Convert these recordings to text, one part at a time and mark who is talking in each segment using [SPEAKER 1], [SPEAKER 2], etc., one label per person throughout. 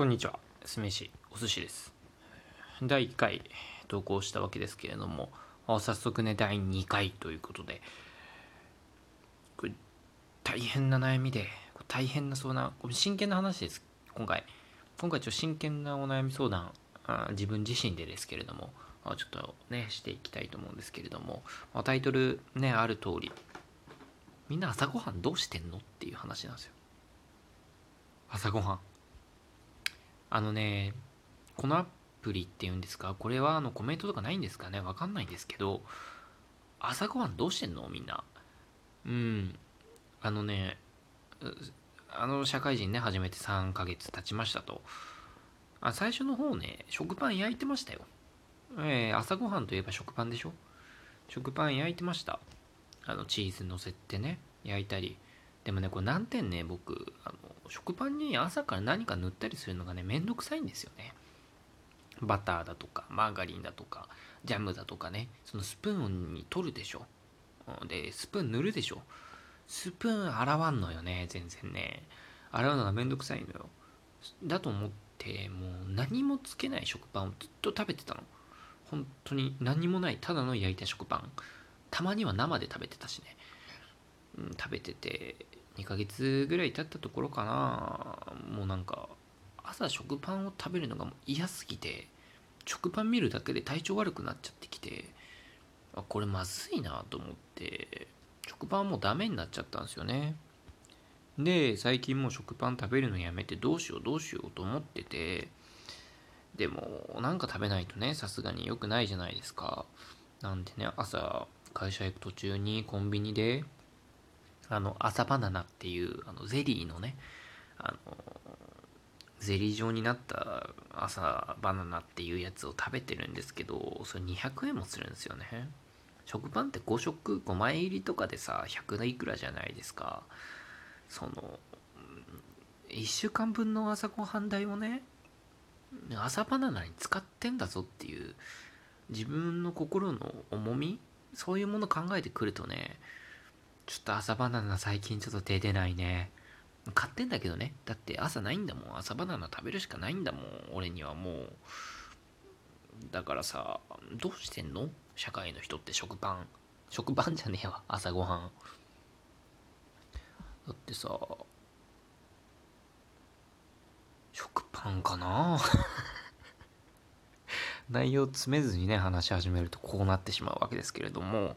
[SPEAKER 1] こんにちは、酢飯お寿司です。第1回投稿したわけですけれども、早速ね、第2回ということで、これ大変な悩みで、大変な相談、これ真剣な話です、今回。今回ちょっと真剣なお悩み相談、自分自身でですけれども、ちょっとね、していきたいと思うんですけれども、まタイトルね、ある通り、みんな朝ごはんどうしてんの？っていう話なんですよ。朝ごはん。あのね、このアプリっていうんですか、これはあのコメントとかないんですかね、わかんないんですけど、朝ごはんどうしてんの？みんな。うん。あのね、あの社会人ね、始めて3ヶ月経ちましたと。あ最初の方ね、食パン焼いてましたよ。えー朝ごはんといえば食パンでしょ？食パン焼いてました。あの、チーズ乗せてね、焼いたり。でもね、これ難点ね、僕、あの、食パンに朝から何か塗ったりするのがね、めんどくさいんですよね。バターだとか、マーガリンだとか、ジャムだとかね、そのスプーンに取るでしょ。で、スプーン塗るでしょ。スプーン洗わんのよね、全然ね。洗うのがめんどくさいのよ。だと思って、もう何もつけない食パンをずっと食べてたの。本当に何もない、ただの焼いた食パン。たまには生で食べてたしね。うん、食べてて2ヶ月ぐらい経ったところかな。もうなんか朝食パンを食べるのがもう嫌すぎて食パン見るだけで体調悪くなっちゃってきてあこれまずいなと思って食パンもうダメになっちゃったんですよね。で最近もう食パン食べるのやめてどうしようどうしようと思っててでもなんか食べないとねさすがに良くないじゃないですか。なんでね朝会社行く途中にコンビニであの朝バナナっていうあのゼリーのねあのゼリー状になった朝バナナっていうやつを食べてるんですけどそれ200円もするんですよね。食パンって5食5枚入りとかでさ100いくらじゃないですか。その1週間分の朝ごはん代をね朝バナナに使ってんだぞっていう自分の心の重みそういうもの考えてくるとねちょっと朝バナナ最近ちょっと手出ないね。買ってんだけどね。だって朝ないんだもん。朝バナナ食べるしかないんだもん。俺にはもう。だからさ、どうしてんの？社会の人って食パン。食パンじゃねえわ。朝ごはん。だってさ、食パンかな？内容詰めずにね、話し始めるとこうなってしまうわけですけれども、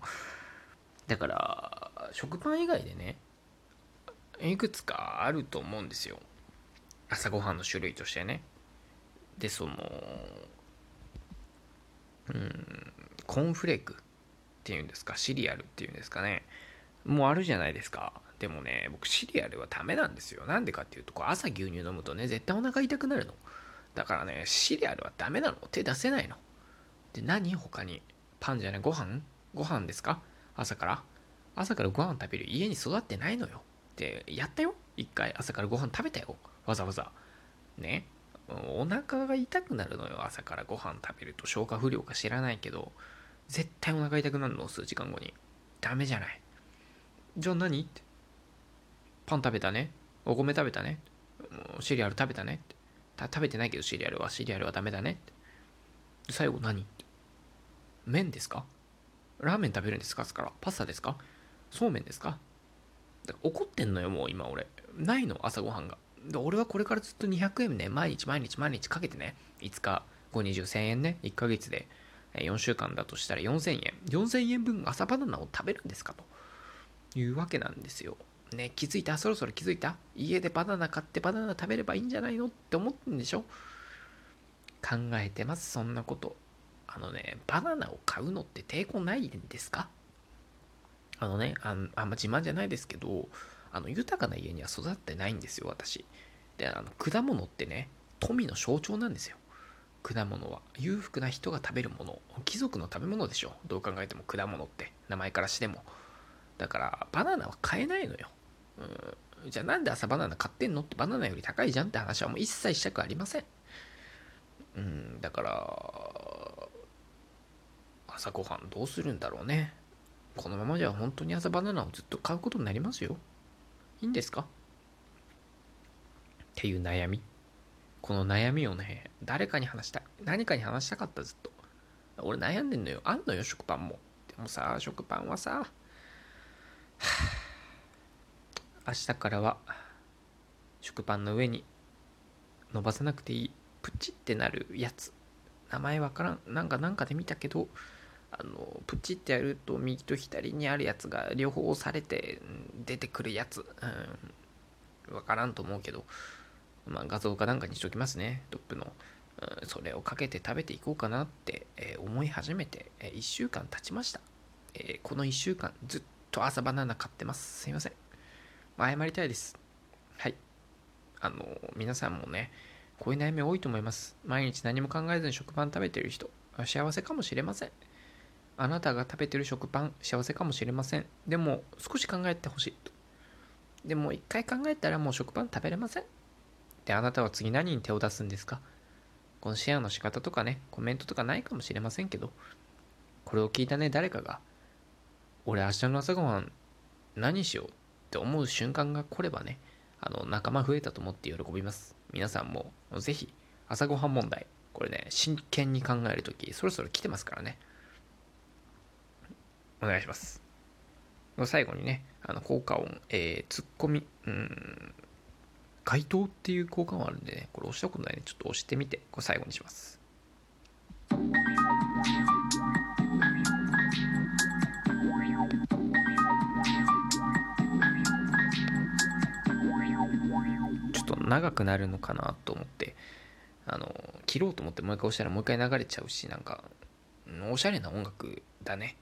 [SPEAKER 1] だから食パン以外でねいくつかあると思うんですよ。朝ごはんの種類としてね。でそのうんコーンフレークっていうんですかシリアルっていうんですかね。もうあるじゃないですか。でもね僕シリアルはダメなんですよ。なんでかっていうとこう朝牛乳飲むとね絶対お腹痛くなるの。だからねシリアルはダメなの。手出せないの。で何？他に？パンじゃない？ご飯？ご飯ですか？朝から？朝からご飯食べる家に育ってないのよ。ってやったよ。一回。朝からご飯食べたよ。わざわざ。ね。お腹が痛くなるのよ。朝からご飯食べると。消化不良か知らないけど。絶対お腹痛くなるの数時間後に。ダメじゃない。じゃあ何？って。パン食べたね。お米食べたね。シリアル食べたね。食べてないけどシリアルは。シリアルはダメだね。って。最後何？って。麺ですか？ラーメン食べるんですか？からパスタですか？そうめんですか？だから怒ってんのよもう今俺。ないの朝ごはんが。で俺はこれからずっと200円ね毎日毎日毎日かけてね。5日52000円ね1ヶ月で。4週間だとしたら4000円4000円分朝バナナを食べるんですか？と。いうわけなんですよ。ね気づいた？そろそろ気づいた？家でバナナ買ってバナナ食べればいいんじゃないの？って思ってんでしょ？考えてますそんなこと。あのね、バナナを買うのって抵抗ないんですか？あのね、あんあんま自慢じゃないですけど、あの豊かな家には育ってないんですよ、私。で、あの果物ってね、富の象徴なんですよ。果物は。裕福な人が食べるもの。貴族の食べ物でしょ。どう考えても果物って。名前からしても。だからバナナは買えないのよ、うん、じゃあなんで朝バナナ買ってんのってバナナより高いじゃんって話はもう一切したくありません。うん。だから朝ごはんどうするんだろうね。このままじゃ本当に朝バナナをずっと買うことになりますよ。いいんですか？っていう悩み。この悩みをね誰かに話したい。何かに話したかったずっと。俺悩んでんのよ。あんのよ食パンも。でもさ食パンはさ 明日からは食パンの上に伸ばさなくていい。プチってなるやつ。名前わからん。なんかなんかで見たけどあのプチってやると右と左にあるやつが両方押されて出てくるやつ。うん。わからんと思うけど。まあ画像かなんかにしときますね。トップの、うん、それをかけて食べていこうかなって、えー、思い始めて、えー、1週間経ちました、えー、この1週間ずっと朝バナナ買ってます。すいません。謝りたいです。はい。あの皆さんもねこういう悩み多いと思います。毎日何も考えずに食パン食べてる人幸せかもしれません。あなたが食べてる食パン幸せかもしれません。でも少し考えてほしいと。でも一回考えたらもう食パン食べれません。であなたは次何に手を出すんですか？このシェアの仕方とかねコメントとかないかもしれませんけど。これを聞いたね誰かが俺明日の朝ごはん何しようって思う瞬間が来ればねあの仲間増えたと思って喜びます。皆さんもぜひ朝ごはん問題これね真剣に考えるときそろそろ来てますからね。お願いします。最後にね、あの効果音、えー、ツッコミ、うん、回答っていう効果音あるんでね、これ押したことないんで、ちょっと押してみて、これ最後にします。ちょっと長くなるのかなと思って、あの、切ろうと思ってもう一回押したらもう一回流れちゃうし、なんか、おしゃれな音楽だね。